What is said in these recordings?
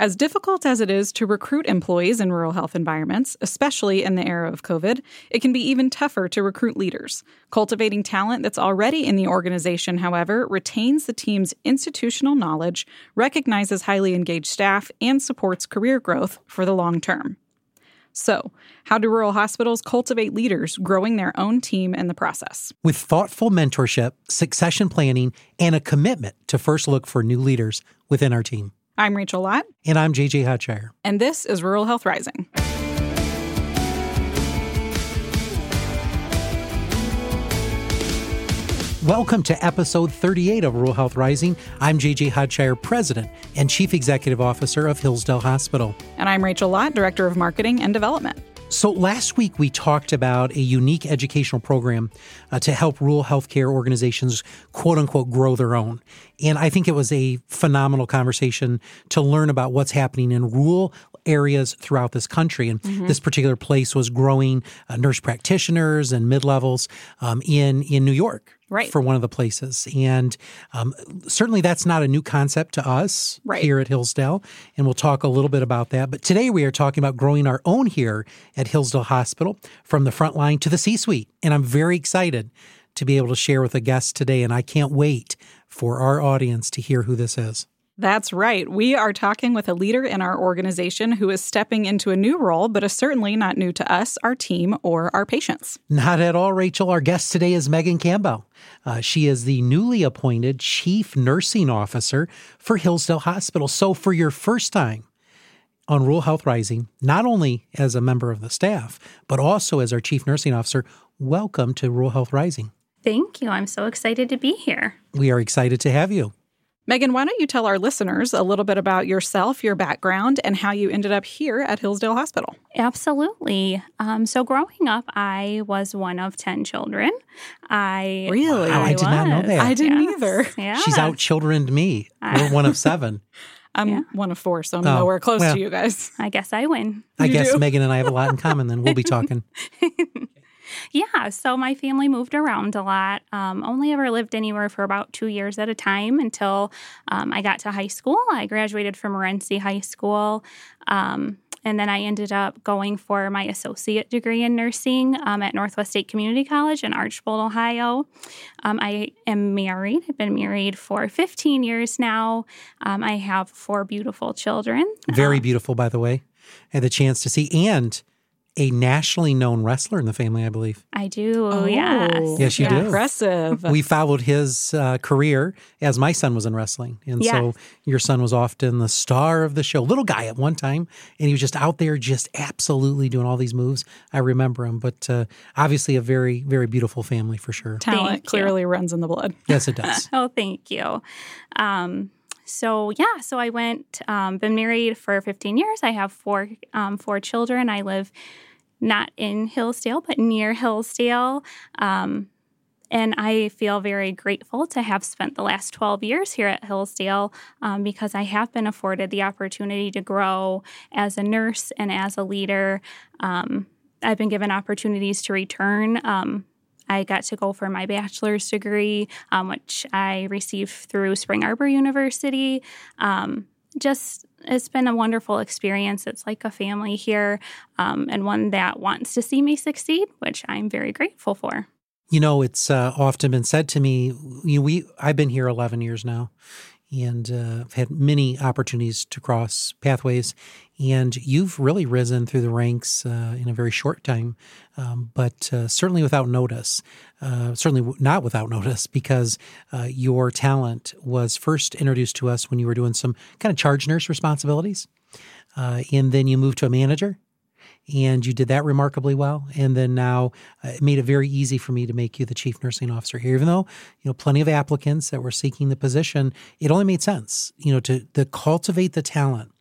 As difficult as it is to recruit employees in rural health environments, especially in the era of COVID, it can be even tougher to recruit leaders. Cultivating talent that's already in the organization, however, retains the team's institutional knowledge, recognizes highly engaged staff, and supports career growth for the long term. So, how do rural hospitals cultivate leaders growing their own team in the process? With thoughtful mentorship, succession planning, and a commitment to first look for new leaders within our team. I'm Rachel Lott. And I'm JJ Hodshire. And this is Rural Health Rising. Welcome to episode 38 of Rural Health Rising. I'm JJ Hodshire, President and Chief Executive Officer of Hillsdale Hospital. And I'm Rachel Lott, Director of Marketing and Development. So, last week we talked about a unique educational program uh, to help rural healthcare organizations, quote unquote, grow their own. And I think it was a phenomenal conversation to learn about what's happening in rural areas throughout this country. And mm-hmm. this particular place was growing uh, nurse practitioners and mid levels um, in, in New York right. for one of the places. And um, certainly that's not a new concept to us right. here at Hillsdale. And we'll talk a little bit about that. But today we are talking about growing our own here at Hillsdale Hospital from the front line to the C suite. And I'm very excited to be able to share with a guest today. And I can't wait for our audience to hear who this is. That's right. We are talking with a leader in our organization who is stepping into a new role, but is certainly not new to us, our team, or our patients. Not at all, Rachel. Our guest today is Megan Campbell. Uh, she is the newly appointed Chief Nursing Officer for Hillsdale Hospital. So, for your first time on Rural Health Rising, not only as a member of the staff, but also as our Chief Nursing Officer, welcome to Rural Health Rising. Thank you. I'm so excited to be here. We are excited to have you. Megan, why don't you tell our listeners a little bit about yourself, your background, and how you ended up here at Hillsdale Hospital? Absolutely. Um, so, growing up, I was one of 10 children. I Really? I, I did was. not know that. I didn't yes. either. Yeah. She's out childrened me. We're one of seven. I'm Yeah. one of four, so I'm Oh, nowhere close well. to you guys. I guess I win. I You guess do? Megan and I have a lot in common, then we'll be talking. Yeah, so my family moved around a lot. Um, only ever lived anywhere for about two years at a time until um, I got to high school. I graduated from Morenci High School. Um, and then I ended up going for my associate degree in nursing um, at Northwest State Community College in Archbold, Ohio. Um, I am married. I've been married for 15 years now. Um, I have four beautiful children. Very Um, beautiful, by the way. I had the chance to see, and a nationally known wrestler in the family, I believe. I do, Oh, yes. Yes, you do. Impressive. We followed his uh, career as my son was in wrestling. And so your son was often the star of the show. Little guy at one time, and he was just out there just absolutely doing all these moves. I remember him, but uh, obviously a very, very beautiful family for sure. Talent Thank you. clearly runs in the blood. Yes, it does. Oh, thank you. Um, so yeah, so I went. Um, been married for 15 years. I have four um, four children. I live not in Hillsdale, but near Hillsdale. Um, and I feel very grateful to have spent the last 12 years here at Hillsdale um, because I have been afforded the opportunity to grow as a nurse and as a leader. Um, I've been given opportunities to return. Um, I got to go for my bachelor's degree, um, which I received through Spring Arbor University. Um, just it's been a wonderful experience. It's like a family here, um, and one that wants to see me succeed, which I'm very grateful for. You know, it's uh, often been said to me, you we I've been here 11 years now and uh, I've had many opportunities to cross pathways. And you've really risen through the ranks uh, in a very short time, um, but uh, certainly without notice. Uh, certainly not without notice, because uh, your talent was first introduced to us when you were doing some kind of charge nurse responsibilities. Uh, and then you moved to a manager and you did that remarkably well. And then now uh, it made it very easy for me to make you the chief nursing officer here, even though you know plenty of applicants that were seeking the position. It only made sense, you know, to to cultivate the talent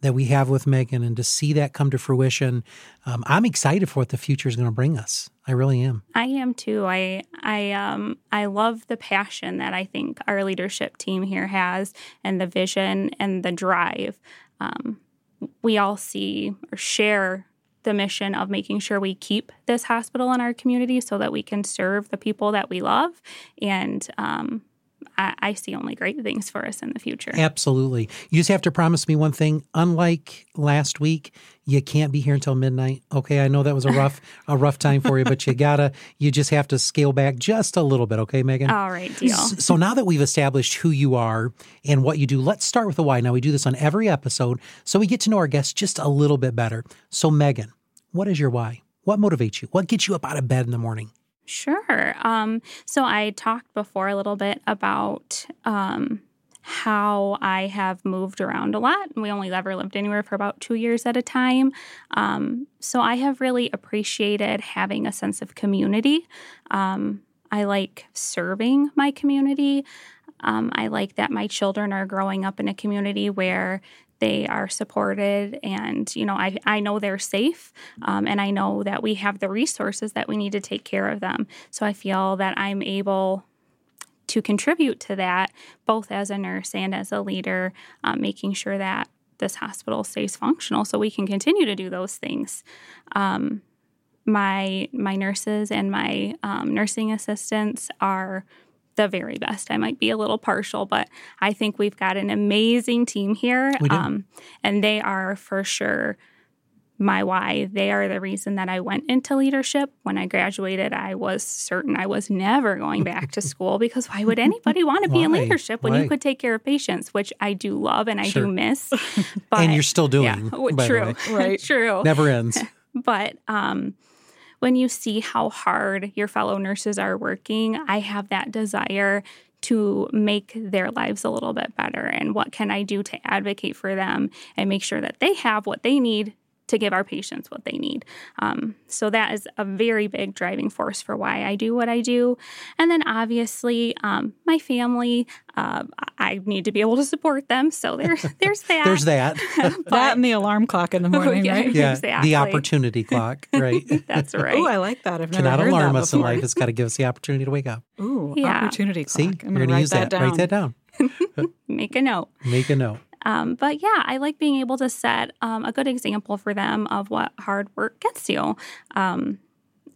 that we have with Megan and to see that come to fruition. Um, I'm excited for what the future is going to bring us. I really am. I am too. I I um I love the passion that I think our leadership team here has, and the vision and the drive. Um, we all see or share the mission of making sure we keep this hospital in our community so that we can serve the people that we love and um, I, I see only great things for us in the future. Absolutely. You just have to promise me one thing. Unlike last week, you can't be here until midnight. Okay, I know that was a rough a rough time for you, but you gotta you just have to scale back just a little bit. Okay, Megan. All right, deal. So now that we've established who you are and what you do, let's start with the why. Now we do this on every episode, so we get to know our guests just a little bit better. So Megan, what is your why? What motivates you? What gets you up out of bed in the morning? Sure. Um, so I talked before a little bit about um, how I have moved around a lot. We only ever lived anywhere for about two years at a time. Um, so I have really appreciated having a sense of community. Um, I like serving my community. Um, I like that my children are growing up in a community where they are supported and you know i, I know they're safe um, and i know that we have the resources that we need to take care of them. So i feel that i'm able to contribute to that both as a nurse and as a leader um, making sure that this hospital stays functional so we can continue to do those things. Um, my my nurses and my um, nursing assistants are the very best. I might be a little partial, but I think we've got an amazing team here. Um, and they are for sure my why. They are the reason that I went into leadership. When I graduated, I was certain I was never going back to school because why would anybody want to be in leadership when you could take care of patients, which I do love and I sure. do miss. But, and you're still doing. Yeah, true, right? True. Never ends. but um, when you see how hard your fellow nurses are working, I have that desire to make their lives a little bit better. And what can I do to advocate for them and make sure that they have what they need to give our patients what they need. Um, so that is a very big driving force for why I do what I do. And then obviously, um, my family, uh, I need to be able to support them. So there's there's that. there's that. but, that and the alarm clock in the morning, yeah, right? Yeah, exactly. the opportunity clock, right? That's right. Oh, I like that. I've never Cannot heard alarm that us in life. It's got to give us the opportunity to wake up. Ooh, Yeah. opportunity clock. See, I'm going to to use that that. Write that down. Make a note. Make a note. Um, but yeah, I like being able to set um, a good example for them of what hard work gets you, um,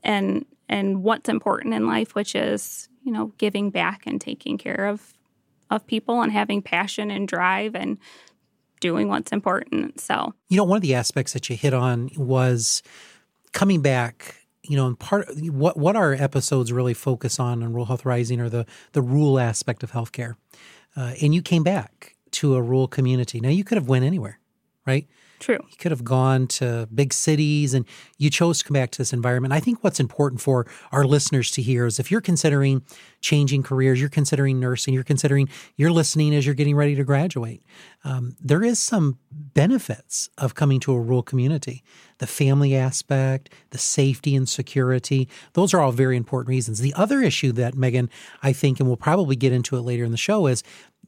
and and what's important in life, which is you know giving back and taking care of of people and having passion and drive and doing what's important. So You know, one of the aspects that you hit on was coming back. You know, and part what what our episodes really focus on on Rural Health Rising or the the rural aspect of healthcare. Uh, and you came back to a rural community. Now you could have went anywhere, right? true. You could have gone to big cities and you chose to come back to this environment. I think what's important for our listeners to hear is if you're considering changing careers, you're considering nursing, you're considering, you're listening as you're getting ready to graduate, um, there is some benefits of coming to a rural community. The family aspect, the safety and security, those are all very important reasons. The other issue that, Megan, I think, and we'll probably get into it later in the show, is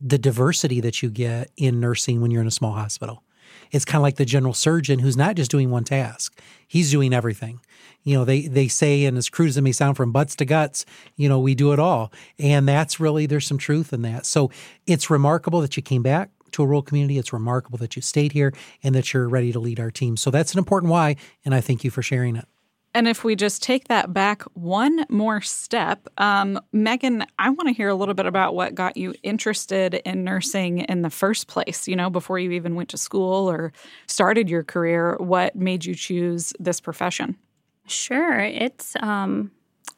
the diversity that you get in nursing when you're in a small hospital. It's kind of like the general surgeon who's not just doing one task. He's doing everything. You know they they say and as crude as it may sound from butts to guts you know we do it all. And that's really there's some truth in that. So it's remarkable that you came back to a rural community. It's remarkable that you stayed here and that you're ready to lead our team. So that's an important why and i thank you for sharing it And if we just take that back one more step, um, Megan, I want to hear a little bit about what got you interested in nursing in the first place. You know, before you even went to school or started your career, what made you choose this profession? Sure. It's um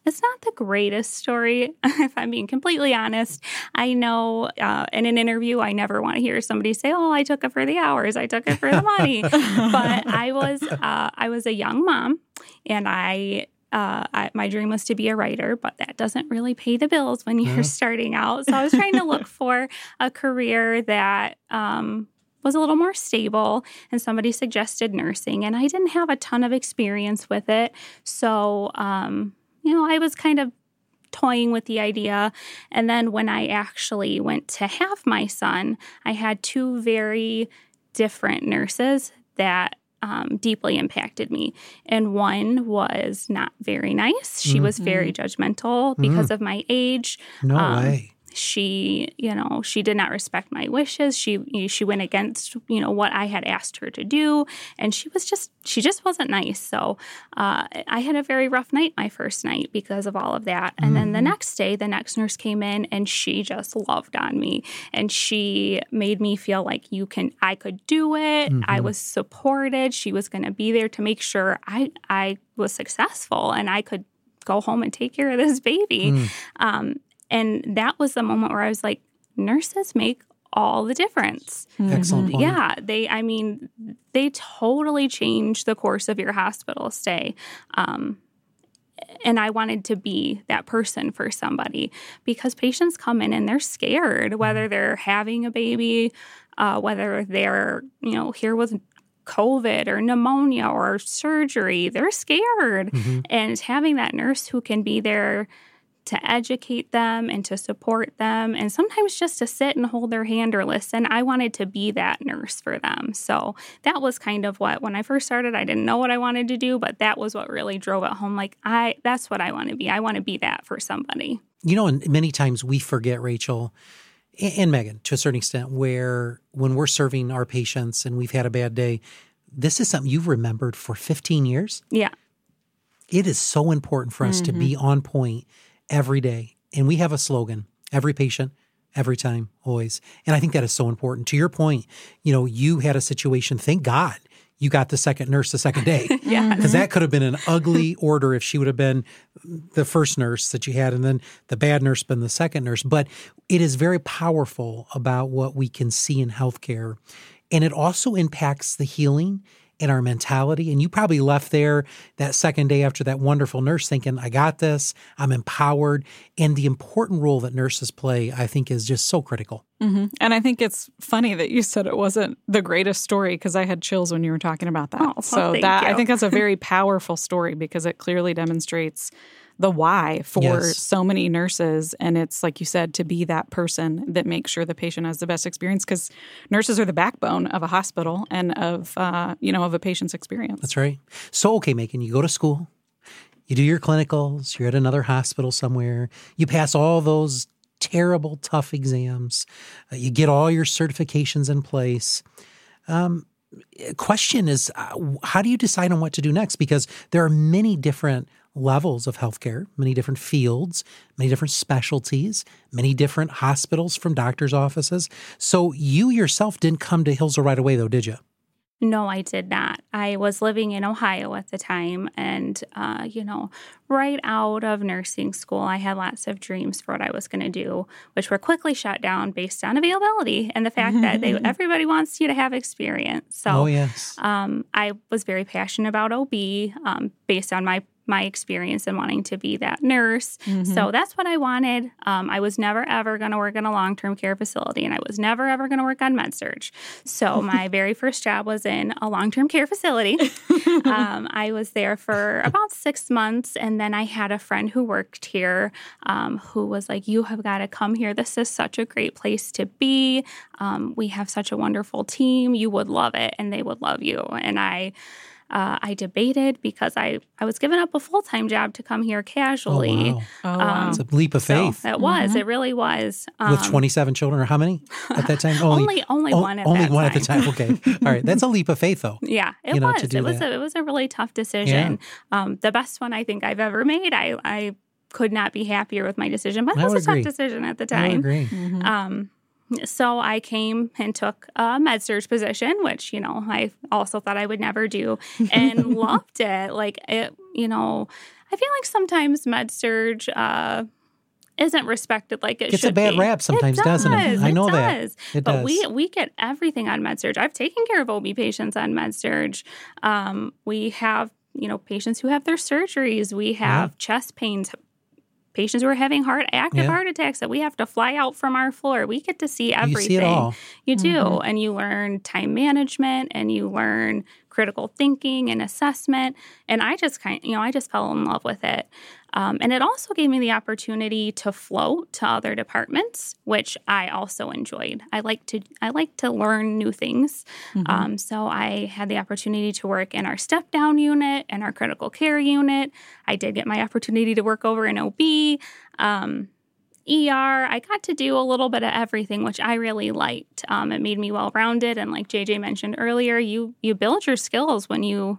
it's not the greatest story, if I'm being completely honest. I know uh, in an interview, I never want to hear somebody say, "Oh, I took it for the hours, I took it for the money." but I was uh, I was a young mom, and I uh, I, my dream was to be a writer, but that doesn't really pay the bills when you're Yeah. starting out. So I was trying to look for a career that um, was a little more stable, and somebody suggested nursing, and I didn't have a ton of experience with it. So, um, you know, I was kind of toying with the idea. And then when I actually went to have my son, I had two very different nurses that um, deeply impacted me. And one was not very nice. She was very judgmental because of my age. no Um, way she, you know, she did not respect my wishes. She she went against, you know, what I had asked her to do, and she was just she just wasn't nice. So uh, I had a very rough night my first night because of all of that. And mm-hmm. then the mm-hmm. next day, the next nurse came in and she just loved on me, and she made me feel like you can, I could do it. Mm-hmm. I was supported. She was going to be there to make sure I I was successful and I could go home and take care of this baby. Mm. Um, and that was the moment where I was like, nurses make all the difference. Mm-hmm. Excellent point. Yeah, they. I mean, they totally change the course of your hospital stay. Um, and I wanted to be that person for somebody because patients come in and they're scared, whether mm-hmm. they're having a baby, uh, whether they're you know here with COVID or pneumonia or surgery. They're scared, mm-hmm. and having that nurse who can be there to educate them and to support them and sometimes just to sit and hold their hand or listen. I wanted to be that nurse for them. So that was kind of what when I first started, I didn't know what I wanted to do, but that was what really drove it home like I that's what I want to be. I want to be that for somebody. You know, and many times we forget Rachel and Megan to a certain extent where when we're serving our patients and we've had a bad day, this is something you've remembered for 15 years. Yeah. It is so important for us mm-hmm. to be mm-hmm. on point every day. And we have a slogan every patient, every time, always. And I think that is so important. To your point, you know, you had a situation, thank God you got the second nurse the second day. yeah. Mm-hmm. Because that could have been an ugly order if she would have been the first nurse that you had and then the bad nurse been the second nurse. But it is very powerful about what we can see in healthcare. And it also impacts the healing in our mentality. And you probably left there that second day after that wonderful nurse thinking, I got this, I'm empowered. And the important role that nurses play, I think, is just so critical. Mm-hmm. And I think it's funny that you said it wasn't the greatest story because I had chills when you were talking about that. Oh, so well, that you. I think that's a very powerful story because it clearly demonstrates the why for yes. so many nurses. And it's like you said, to be that person that makes sure the patient has the best experience because nurses are the backbone of a hospital and of, uh, you know, of a patient's experience. That's right. So, okay, Megan, you go to school, you do your clinicals, you're at another hospital somewhere, you pass all those terrible, tough exams, uh, you get all your certifications in place. Um, question is uh, how do you decide on what to do next because there are many different levels of healthcare, many different fields, many different specialties, many different hospitals from doctors' offices. So you yourself didn't come to Hillsdale right away, though, did you? No, I did not. I was living in Ohio at the time. And, uh, you know, right out of nursing school, I had lots of dreams for what I was going to do, which were quickly shut down based on availability and the fact that they, everybody wants you to have experience. So, oh, yes. um, I was very passionate about OB um, based on my my experience and wanting to be that nurse. Mm-hmm. So that's what I wanted. Um, I was never ever going to work in a long term care facility, and I was never ever going to work on med surg. So my very first job was in a long term care facility. um, I was there for about six months, and then I had a friend who worked here um, who was like, "You have got to come here. This is such a great place to be. Um, we have such a wonderful team. You would love it, and they would love you." And I uh, I debated because I, I was given up a full time job to come here casually. Oh, wow. Oh, wow. Um, it's a leap of faith. So it was. Mm-hmm. It really was. Um, With 27 children, or how many at that time? Only, only, only one at Only one time. at the time. Okay. All right. That's a leap of faith, though. Yeah, it you know, was. it, was a, it was a really tough decision. Yeah. Um, the best one I think I've ever made. I, I could not be happier with my decision, but it was a agree. tough decision at the time. I agree. Mm-hmm. Um, so I came and took a med surg position, which, you know, I also thought I would never do and loved it. Like, it, you know, I feel like sometimes med surg, uh, isn't respected like it Gets should It's a bad be. rap sometimes, it does. not it? I know it that. Does. It but does. we we get everything on med surg. I've taken care of OB patients on med surg. Um, we have you know patients who have their surgeries. We have yeah. chest pains, patients who are having heart active yeah. heart attacks that we have to fly out from our floor. We get to see everything. You, see it all. you do, mm-hmm. and you learn time management, and you learn critical thinking and assessment. And I just kind, you know, I just fell in love with it. Um, and it also gave me the opportunity to float to other departments, which I also enjoyed. I like to I like to learn new things. Mm-hmm. Um, so I had the opportunity to work in our step down unit and our critical care unit. I did get my opportunity to work over in OB. Um, ER. I got to do a little bit of everything, which I really liked. Um, it made me well rounded, and like JJ mentioned earlier, you you build your skills when you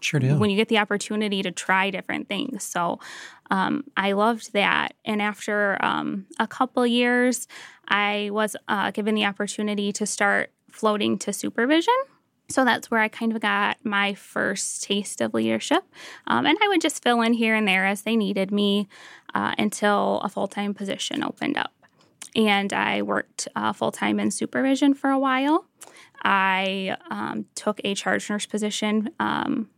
sure do when you get the opportunity to try different things. So um, I loved that. And after um, a couple years, I was uh, given the opportunity to start floating to supervision. So that's where I kind of got my first taste of leadership. Um, and I would just fill in here and there as they needed me uh, until a full time position opened up. And I worked uh, full time in supervision for a while. I um, took a charge nurse position um,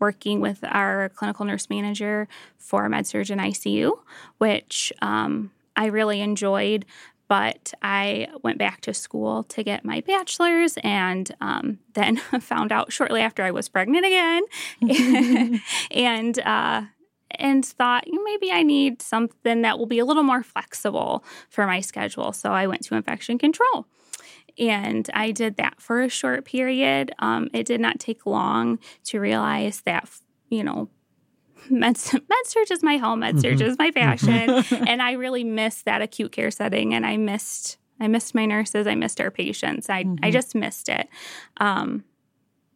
working with our clinical nurse manager for MedSurg and ICU, which um, I really enjoyed but I went back to school to get my bachelor's and um, then found out shortly after I was pregnant again and uh, and thought maybe I need something that will be a little more flexible for my schedule. So I went to infection control. And I did that for a short period. Um, it did not take long to realize that, you know, med, med surg is my home med mm-hmm. is my passion. And i really missed that acute care setting and i missed i missed my nurses i missed our patients. I, mm-hmm. I just missed it. Um,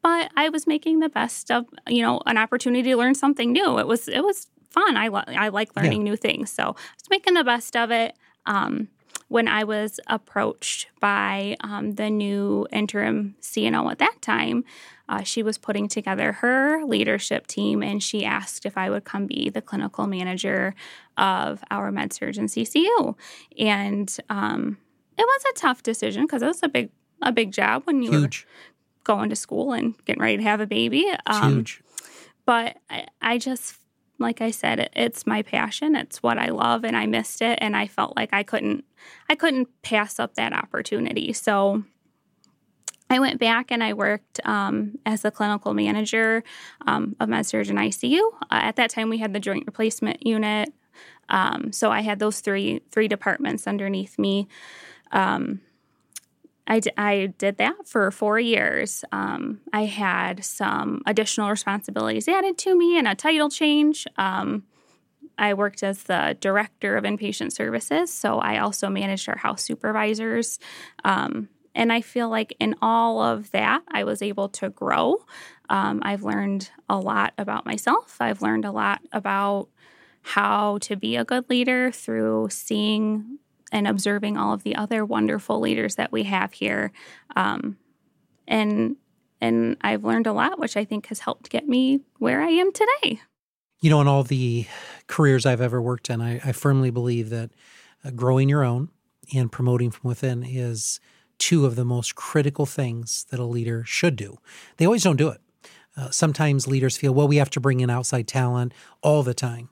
but i was making the best of you know an opportunity to learn something new. It was it was fun. I, lo- I like learning yeah. new things. So i was making the best of it. Um, when I was approached by um, the new interim CNO at that time, uh, she was putting together her leadership team and she asked if I would come be the clinical manager of our med surg and CCU. And um, it was a tough decision because it was a big a big job when you Huge. were going to school and getting ready to have a baby. Um, Huge. But I, I just like I said, it, it's my passion. It's what I love, and I missed it, and I felt like I couldn't, I couldn't pass up that opportunity. So I went back and I worked um, as a clinical manager um, of MedSurg and ICU. Uh, at that time, we had the joint replacement unit, um, so I had those three three departments underneath me. Um, I, d- I did that for four years. Um, I had some additional responsibilities added to me and a title change. Um, I worked as the director of inpatient services, so I also managed our house supervisors. Um, and I feel like in all of that, I was able to grow. Um, I've learned a lot about myself. I've learned a lot about how to be a good leader through seeing and observing all of the other wonderful leaders that we have here. Um, and and I've learned a lot, which I think has helped get me where I am today. You know, in all the careers I've ever worked in, I, I firmly believe that uh, growing your own and promoting from within is two of the most critical things that a leader should do. They always don't do it. Uh, sometimes leaders feel, well, we have to bring in outside talent all the time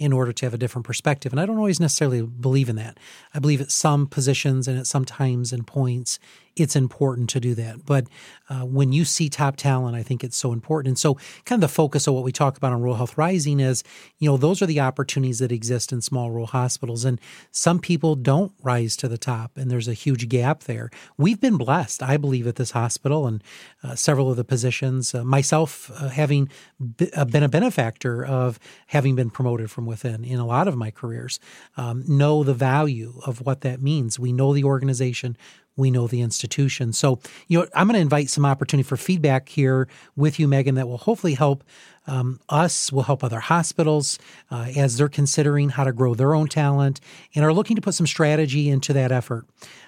in order to have a different perspective. And I don't always necessarily believe in that. I believe at some positions and at some times and points, it's important to do that. But uh, when you see top talent, I think it's so important. And so, kind of the focus of what we talk about on Rural Health Rising is, you know, those are the opportunities that exist in small rural hospitals. And some people don't rise to the top, and there's a huge gap there. We've been blessed, I believe, at this hospital and uh, several of the positions, uh, myself uh, having b- uh, been a benefactor of having been promoted from within in a lot of my careers, um, know the value of what that means. We know the organization, we know the institution. So, you know, I'm going to invite some opportunity for feedback here with you, Megan, that will hopefully help um, us, will help other hospitals uh, as they're considering how to grow their own talent and are looking to put some strategy into that effort.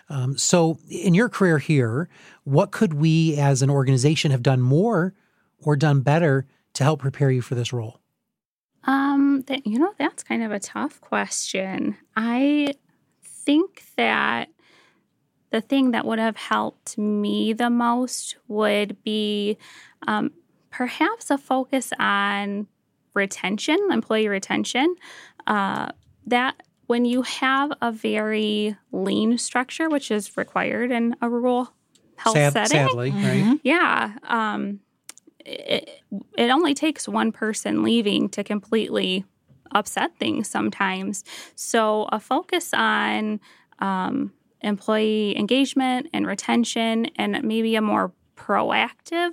Um, so, in your career here, what could we as an organization have done more or done better to help prepare you for this role? Um, you know, that's kind of a tough question. I think that the thing that would have helped me the most would be um, perhaps a focus on retention, employee retention. Uh, that when you have a very lean structure, which is required in a rural health Sad, setting, sadly, mm-hmm. right? Yeah. Um, it, it only takes one person leaving to completely upset things sometimes. So, a focus on um, employee engagement and retention and maybe a more proactive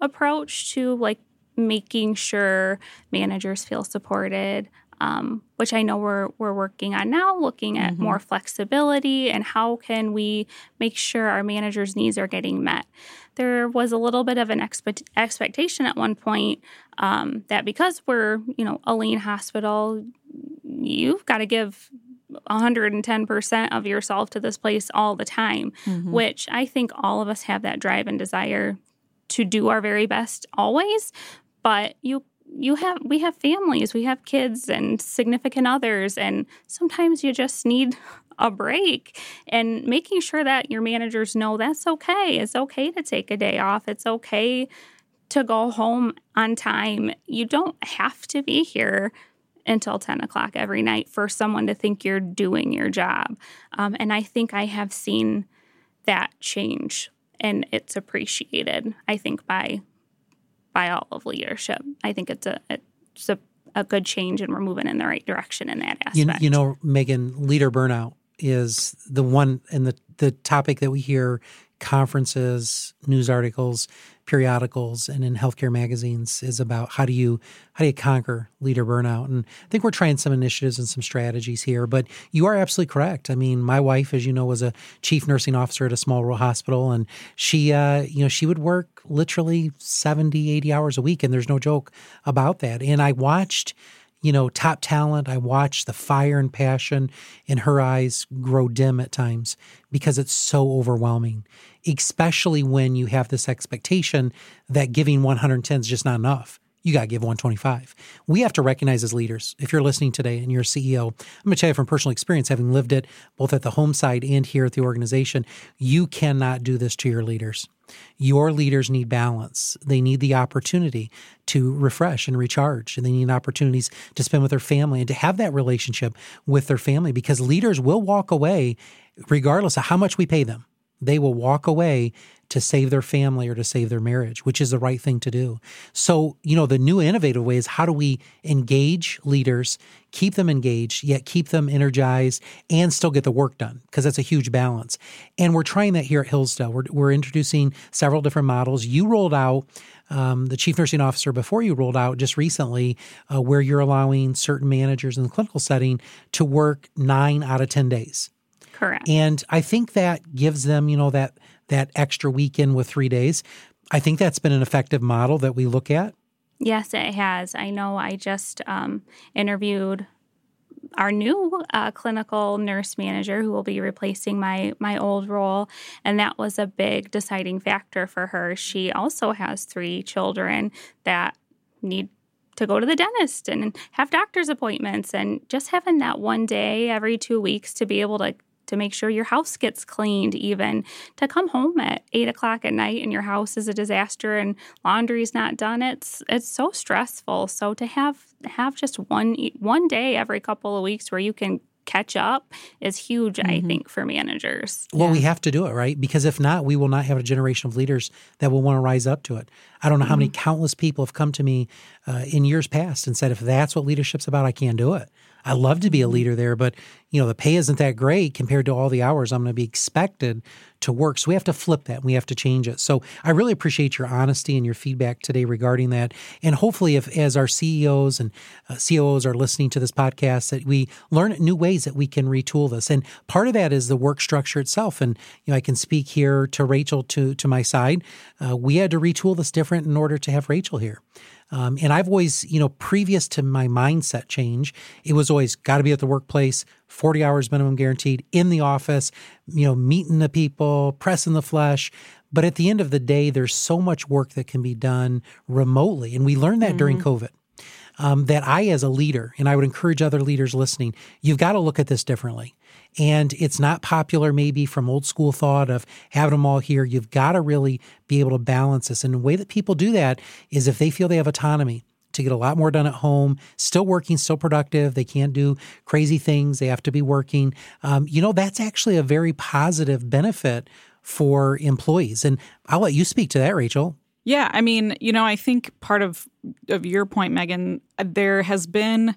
approach to like making sure managers feel supported um, which I know we're we're working on now, looking at mm-hmm. more flexibility and how can we make sure our managers' needs are getting met. There was a little bit of an expe- expectation at one point um, that because we're you know a lean hospital, you've got to give 110% of yourself to this place all the time, mm-hmm. which I think all of us have that drive and desire to do our very best always, but you you have we have families, we have kids and significant others and sometimes you just need a break and making sure that your managers know that's okay. It's okay to take a day off. It's okay to go home on time. You don't have to be here until 10 o'clock every night for someone to think you're doing your job. Um, and I think I have seen that change and it's appreciated, I think, by by all of leadership. I think it's a it's a, a good change and we're moving in the right direction in that aspect. You, you know, Megan, leader burnout is the one and the the topic that we hear conferences, news articles, periodicals, and in healthcare magazines is about how do you how do you conquer leader burnout. And I think we're trying some initiatives and some strategies here. But you are absolutely correct. I mean, my wife, as you know, was a chief nursing officer at a small rural hospital, and she uh, you know she would work literally 70, 80 hours a week, and there's no joke about that. And I watched you know, top talent. I watch the fire and passion in her eyes grow dim at times because it's so overwhelming, especially when you have this expectation that giving 110 is just not enough you got to give 125. We have to recognize as leaders, if you're listening today and you're a CEO, I'm going to tell you from personal experience, having lived it both at the home side and here at the organization, you cannot do this to your leaders. Your leaders need balance. They need the opportunity to refresh and recharge. And they need opportunities to spend with their family and to have that relationship with their family because leaders will walk away regardless of how much we pay them. They will walk away to save their family or to save their marriage, which is the right thing to do. So, you know, the new innovative way is how do we engage leaders, keep them engaged, yet keep them energized and still get the work done? Because that's a huge balance. And we're trying that here at Hillsdale. We're, we're introducing several different models. You rolled out um, the chief nursing officer before you rolled out just recently, uh, where you're allowing certain managers in the clinical setting to work nine out of 10 days. Correct. And I think that gives them, you know, that that extra weekend with three days. I think that's been an effective model that we look at. Yes, it has. I know I just um, interviewed our new uh, clinical nurse manager who will be replacing my my old role and that was a big deciding factor for her she also has three children that need to go to the dentist and have doctor's appointments and just having that one day every two weeks to be able to to make sure your house gets cleaned, even to come home at eight o'clock at night and your house is a disaster and laundry's not done. It's it's so stressful. So to have have just one one day every couple of weeks where you can catch up is huge, mm-hmm. I think, for managers. Well, yeah. we have to do it, right? Because if not, we will not have a generation of leaders that will want to rise up to it. I don't know mm-hmm. how many mm-hmm. countless people have come to me uh, in years past and said, if that's what leadership's about, I can't do it. I love to be a leader there, but you know the pay isn't that great compared to all the hours I'm going to be expected to work. So we have to flip that. And we have to change it. So I really appreciate your honesty and your feedback today regarding that. And hopefully, if as our CEOs and uh, COOs are listening to this podcast, that we learn new ways that we can retool this. And part of that is the work structure itself. And you know, I can speak here to Rachel to to my side. Uh, we had to retool this different in order to have Rachel here. Um, and I've always, you know, previous to my mindset change, it was always got to be at the workplace, 40 hours minimum guaranteed, in the office, you know, meeting the people, pressing the flesh. But at the end of the day, there's so much work that can be done remotely. And we learned that mm-hmm. during COVID. Um, that I, as a leader, and I would encourage other leaders listening, you've got to look at this differently. And it's not popular, maybe from old school thought of having them all here. You've got to really be able to balance this. And the way that people do that is if they feel they have autonomy to get a lot more done at home, still working, still productive. They can't do crazy things. They have to be working. Um, you know, that's actually a very positive benefit for employees. And I'll let you speak to that, Rachel. Yeah, I mean, you know, I think part of of your point, Megan, there has been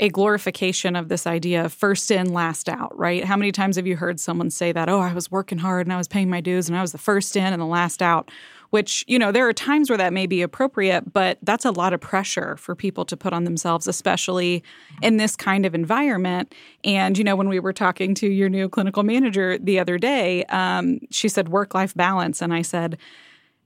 a glorification of this idea of first in, last out, right? How many times have you heard someone say that, oh, I was working hard and I was paying my dues and I was the first in and the last out? which, you know, there are times where that may be appropriate, but that's a lot of pressure for people to put on themselves, especially in this kind of environment. And, you know, when we were talking to your new clinical manager the other day, um, she said work life balance. And I said,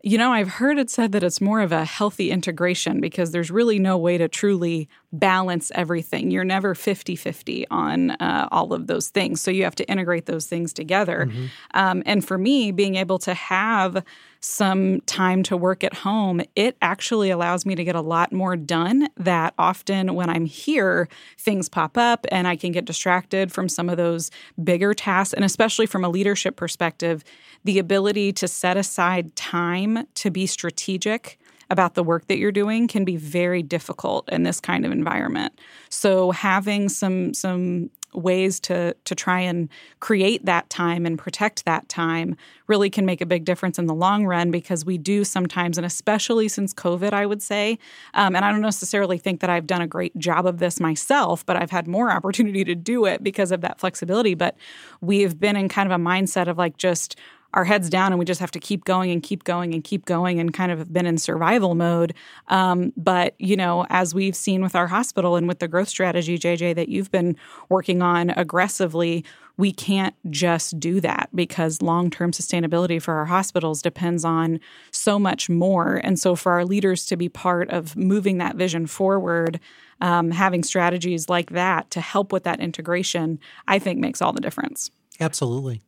you know, I've heard it said that it's more of a healthy integration because there's really no way to truly balance everything. You're never 50 50 on uh, all of those things. So you have to integrate those things together. Mm-hmm. Um, and for me, being able to have some time to work at home, it actually allows me to get a lot more done. That often when I'm here, things pop up and I can get distracted from some of those bigger tasks. And especially from a leadership perspective, the ability to set aside time to be strategic about the work that you're doing can be very difficult in this kind of environment. So having some some ways to to try and create that time and protect that time really can make a big difference in the long run because we do sometimes and especially since covid i would say um, and i don't necessarily think that i've done a great job of this myself but i've had more opportunity to do it because of that flexibility. But we've been in kind of a mindset of like just our heads down and we just have to keep going and keep going and keep going and kind of have been in survival mode. Um, but, you know, as we've seen with our hospital and with the growth strategy, JJ, that you've been working on aggressively, we can't just do that because long term sustainability for our hospitals depends on so much more. And so, for our leaders to be part of moving that vision forward, um, having strategies like that to help with that integration, I think makes all the difference. Absolutely.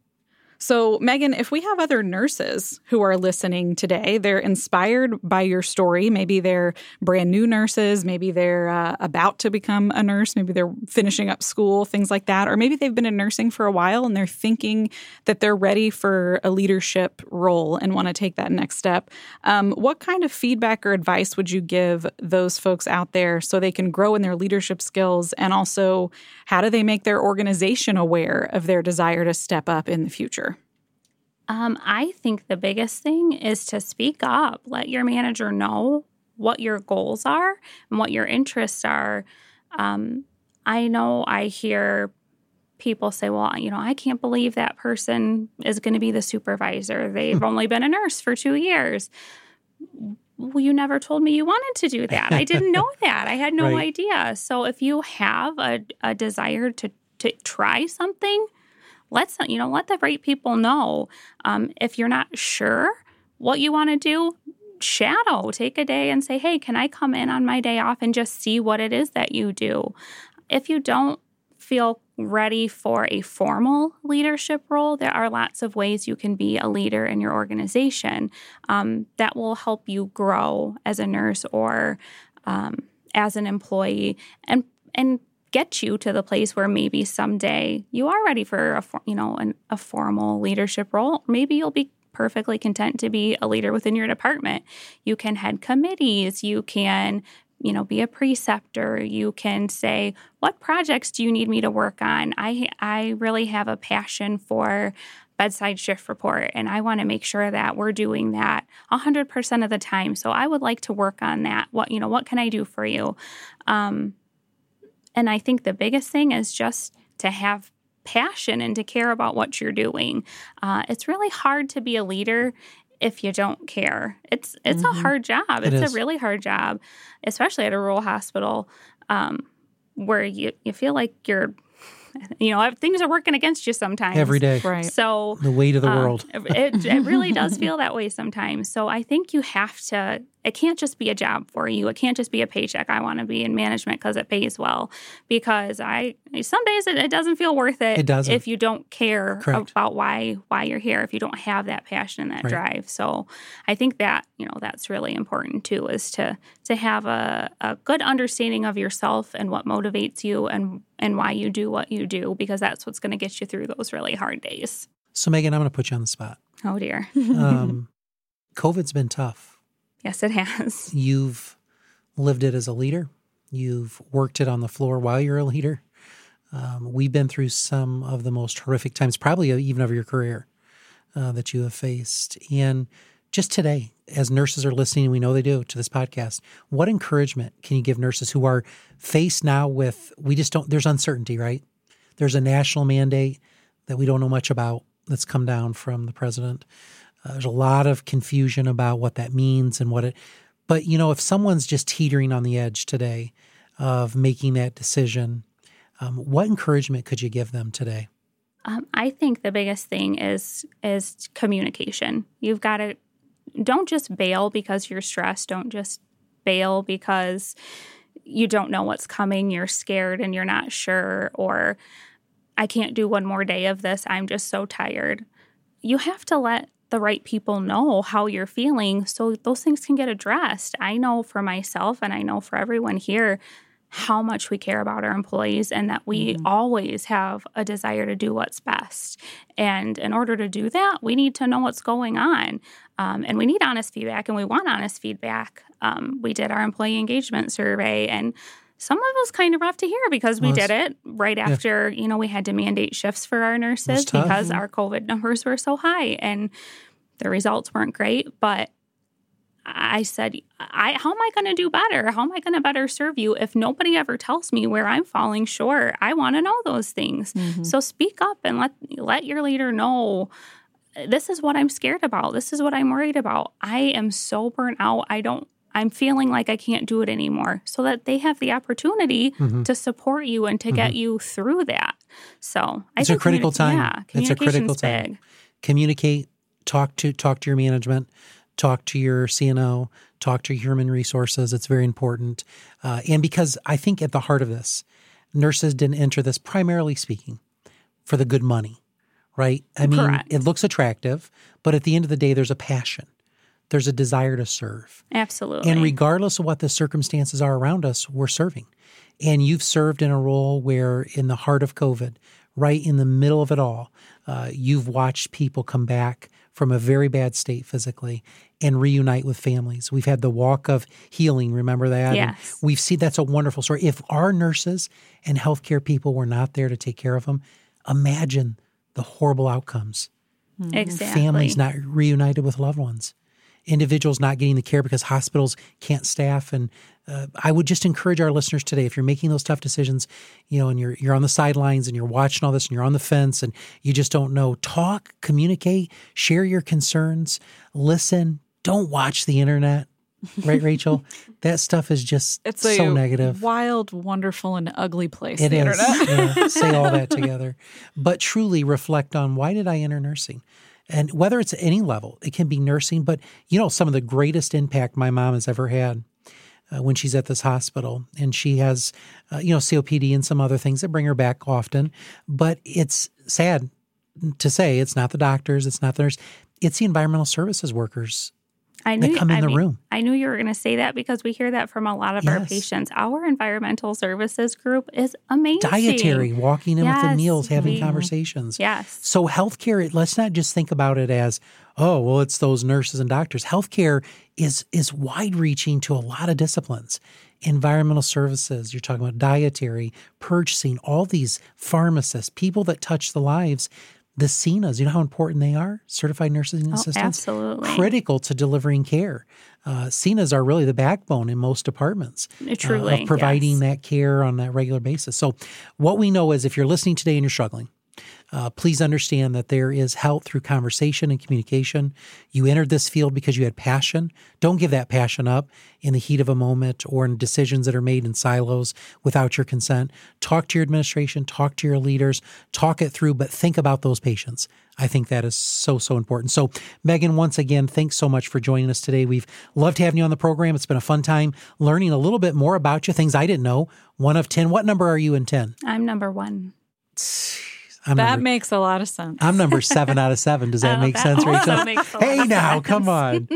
So, Megan, if we have other nurses who are listening today, they're inspired by your story. Maybe they're brand new nurses, maybe they're uh, about to become a nurse, maybe they're finishing up school, things like that. Or maybe they've been in nursing for a while and they're thinking that they're ready for a leadership role and want to take that next step. Um, what kind of feedback or advice would you give those folks out there so they can grow in their leadership skills? And also, how do they make their organization aware of their desire to step up in the future? Um, I think the biggest thing is to speak up. Let your manager know what your goals are and what your interests are. Um, I know I hear people say, well, you know, I can't believe that person is going to be the supervisor. They've only been a nurse for two years. Well, you never told me you wanted to do that. I didn't know that. I had no right. idea. So if you have a, a desire to, to try something, let's you know let the right people know. Um, if you're not sure what you want to do shadow take a day and say hey can i come in on my day off and just see what it is that you do? If you don't feel ready for a formal leadership role, there are lots of ways you can be a leader in your organization um, that will help you grow as a nurse or um, as an employee. And and get you to the place where maybe someday you are ready for a you know an, a formal leadership role. Maybe you'll be perfectly content to be a leader within your department. You can head committees. You can you know be a preceptor you can say what projects do you need me to work on i i really have a passion for bedside shift report and i want to make sure that we're doing that 100% of the time so i would like to work on that what you know what can i do for you um, and I think the biggest thing is just to have passion and to care about what you're doing. Uh, it's really hard to be a leader if you don't care. It's it's mm-hmm. a hard job. It it's is. a really hard job, especially at a rural hospital um, where you, you feel like you're you know things are working against you sometimes every day right so the weight of the um, world it, it really does feel that way sometimes so i think you have to it can't just be a job for you. It can't just be a paycheck. I want to be in management because it pays well. Because I some days it, it doesn't feel worth it. It doesn't if you don't care Correct. about why why you're here. If you don't have that passion and that right. drive. So I think that you know that's really important too. Is to to have a, a good understanding of yourself and what motivates you and and why you do what you do because that's what's going to get you through those really hard days. So Megan, I'm going to put you on the spot. Oh dear. um, COVID's been tough. Yes, it has. You've lived it as a leader. You've worked it on the floor while you're a leader. Um, we've been through some of the most horrific times, probably even of your career, uh, that you have faced. And just today, as nurses are listening, we know they do to this podcast, what encouragement can you give nurses who are faced now with, we just don't, there's uncertainty, right? There's a national mandate that we don't know much about that's come down from the president. Uh, there's a lot of confusion about what that means and what it. But you know, if someone's just teetering on the edge today of making that decision, um, what encouragement could you give them today? Um, I think the biggest thing is is communication. You've got to don't just bail because you're stressed. Don't just bail because you don't know what's coming. You're scared and you're not sure, or I can't do one more day of this. I'm just so tired. You have to let the right people know how you're feeling so those things can get addressed. I know for myself and I know for everyone here how much we care about our employees and that we mm-hmm. always have a desire to do what's best. And in order to do that, we need to know what's going on. Um, and we need honest feedback and we want honest feedback. Um, we did our employee engagement survey and some of it was kind of rough to hear because we did it right after, yeah. you know, we had to mandate shifts for our nurses because our COVID numbers were so high and the results weren't great. But I said, I, how am I going to do better? How am I going to better serve you if nobody ever tells me where I'm falling short? I want to know those things. Mm-hmm. So speak up and let let your leader know this is what I'm scared about. This is what I'm worried about. I am so burnt out. I don't I'm feeling like I can't do it anymore. So that they have the opportunity mm-hmm. to support you and to mm-hmm. get you through that. So I it's a critical time. Yeah, it's a critical time. Big. Communicate, talk to talk to your management talk to your CNO, talk to your human resources. It's very important. Uh, and because I think at the heart of this, nurses didn't enter this primarily speaking for the good money, right? I mean, Correct. it looks attractive, but at the end of the day, there's a passion. There's a desire to serve. Absolutely. And regardless of what the circumstances are around us, we're serving. And you've served in a role where, in the heart of COVID, right in the middle of it all, uh, you've watched people come back from a very bad state physically and reunite with families. We've had the walk of healing, remember that? Yes. And we've seen that's a wonderful story. If our nurses and healthcare people were not there to take care of them, imagine the horrible outcomes. Exactly. Families not reunited with loved ones individuals not getting the care because hospitals can't staff. And uh, I would just encourage our listeners today, if you're making those tough decisions, you know, and you're you're on the sidelines and you're watching all this and you're on the fence and you just don't know, talk, communicate, share your concerns, listen. Don't watch the internet. right, Rachel? that stuff is just it's so negative. Wild, wonderful, and ugly place. It is. yeah, say all that together, but truly reflect on why did I enter nursing? And whether it's any level, it can be nursing, but you know, some of the greatest impact my mom has ever had uh, when she's at this hospital. And she has, uh, you know, COPD and some other things that bring her back often. But it's sad to say it's not the doctors, it's not the nurse, it's the environmental services workers I knew, come in I the mean, room. I knew you were going to say that because we hear that from a lot of yes. our patients. Our environmental services group is amazing. Dietary, walking in yes. with the meals, having mm-hmm. conversations. Yes. So healthcare, let's not just think about it as, oh, well, it's those nurses and doctors. Healthcare is is wide reaching to a lot of disciplines. Environmental services, you're talking about dietary, purchasing, all these pharmacists, people that touch the lives the CNAs, you know how important they are? Certified nursing and oh, assistants? Absolutely. Critical to delivering care. Uh, CNAs are really the backbone in most departments. Truly. Uh, of providing yes. that care on that regular basis. So, what we know is if you're listening today and you're struggling, uh, please understand that there is help through conversation and communication. You entered this field because you had passion. Don't give that passion up in the heat of a moment or in decisions that are made in silos without your consent. Talk to your administration, talk to your leaders, talk it through, but think about those patients. I think that is so, so important. So, Megan, once again, thanks so much for joining us today. We've loved having you on the program. It's been a fun time learning a little bit more about you, things I didn't know. One of 10. What number are you in 10? I'm number one. I'm that number, makes a lot of sense. I'm number seven out of seven. Does that oh, make that sense, Rachel? hey, now, sense. come on.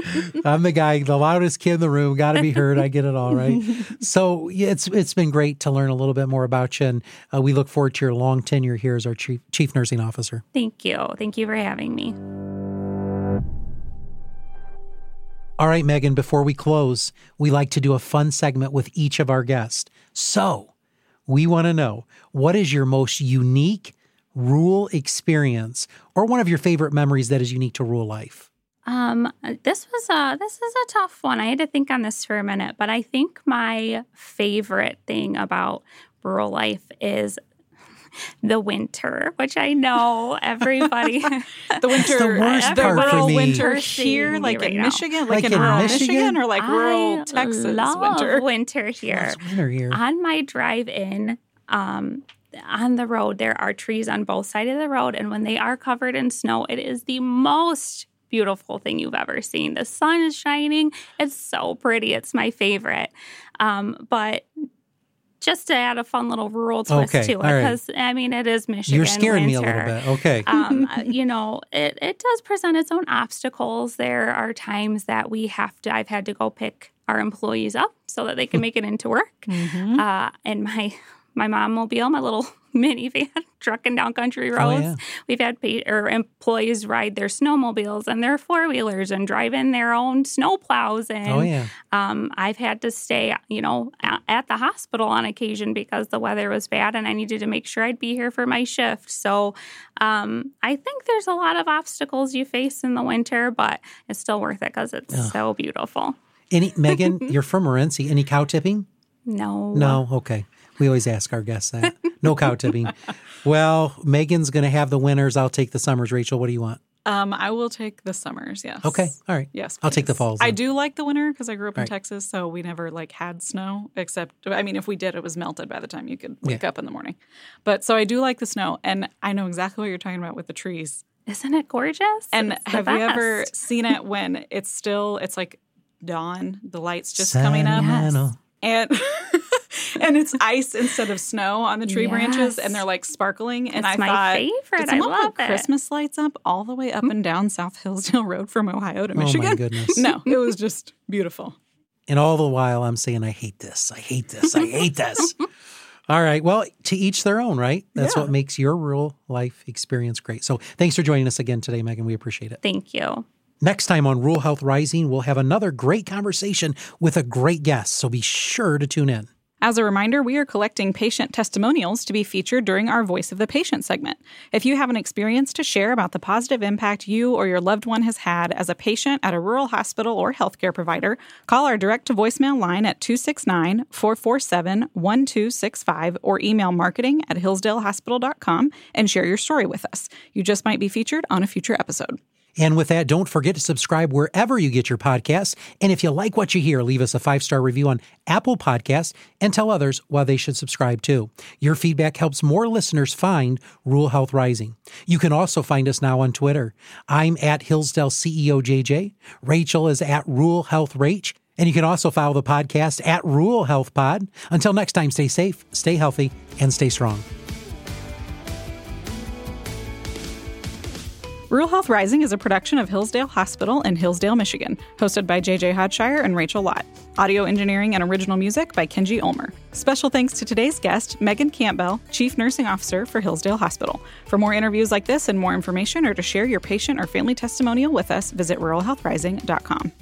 I'm the guy, the loudest kid in the room. Got to be heard. I get it all right. so yeah, it's it's been great to learn a little bit more about you, and uh, we look forward to your long tenure here as our chief, chief nursing officer. Thank you. Thank you for having me. All right, Megan. Before we close, we like to do a fun segment with each of our guests. So we want to know what is your most unique rural experience or one of your favorite memories that is unique to rural life? Um, this was a this is a tough one. I had to think on this for a minute, but I think my favorite thing about rural life is the winter, which I know everybody. the winter, the worst part for me. winter here, like right in now. Michigan, Like like, in, in rural Michigan? Michigan? or like rural I Texas love winter. winter here. Winter here. On my drive in, um, on the road, there are trees on both sides of the road, and when they are covered in snow, it is the most beautiful thing you've ever seen. The sun is shining; it's so pretty. It's my favorite. Um, but just to add a fun little rural twist Okay, to it, all right. because I mean, it is Michigan. You're scaring me a little bit. Okay. um, uh, you know, it, it does present its own obstacles. There are times that we have to, I've had to go pick our employees up so that they can make it into work. Mhm. Uh, and my, my mom mobile, my little minivan, trucking down country Oh, roads. yeah. We've had pa- or employees ride their snowmobiles and their four wheelers and drive in their own snow plows. And Oh, yeah. um, I've had to stay, you know, at the hospital on occasion because the weather was bad and I needed to make sure I'd be here for my shift. So um, I think there's a lot of obstacles you face in the winter, but it's still worth it because it's Ugh. so beautiful. Any Megan, you're from Morenci. Any cow tipping? No. No. Okay. We always ask our guests that. No cow tipping. Well, Megan's going to have the winners. I'll take the summers. Rachel, what do you want? Um, I will take the summers. Yes. Okay. All right. Yes, I'll take the please. falls I do like the winter because I grew up in Right. Texas, so we never like had snow. Except, I mean, if we did, it was melted by the time you could wake Yeah. up in the morning. But so I do like the snow, and I know exactly what you're talking about with the trees. Isn't it gorgeous? And It's the have you ever seen it when it's still it's like dawn, the lights just coming up, Sentimental. and and it's ice instead of snow on the tree branches, and they're like sparkling. And It's I my thought, favorite. Did I someone love put it. Christmas lights up all the way up and down South Hillsdale Road from Ohio to Michigan. Oh, my goodness. No, it was just beautiful. And all the while, I'm saying, I hate this. I hate this. I hate this. All right. Well, to each their own, right? That's Yeah. what makes your rural life experience great. So thanks for joining us again today, Megan. We appreciate it. Thank you. Next time on Rural Health Rising, we'll have another great conversation with a great guest. So be sure to tune in. As a reminder, we are collecting patient testimonials to be featured during our Voice of the Patient segment. If you have an experience to share about the positive impact you or your loved one has had as a patient at a rural hospital or healthcare provider, call our direct to voicemail line at 269 447 1265 or email marketing at hillsdalehospital.com and share your story with us. You just might be featured on a future episode. And with that, don't forget to subscribe wherever you get your podcasts. And if you like what you hear, leave us a five star review on Apple Podcasts and tell others why they should subscribe too. Your feedback helps more listeners find Rural Health Rising. You can also find us now on Twitter. I'm at Hillsdale CEO JJ. Rachel is at Rural Health Rach. And you can also follow the podcast at Rural Health Pod. Until next time, stay safe, stay healthy, and stay strong. Rural Health Rising is a production of Hillsdale Hospital in Hillsdale, Michigan, hosted by JJ Hodshire and Rachel Lott. Audio engineering and original music by Kenji Ulmer. Special thanks to today's guest, Megan Campbell, Chief Nursing Officer for Hillsdale Hospital. For more interviews like this and more information or to share your patient or family testimonial with us, visit ruralhealthrising.com.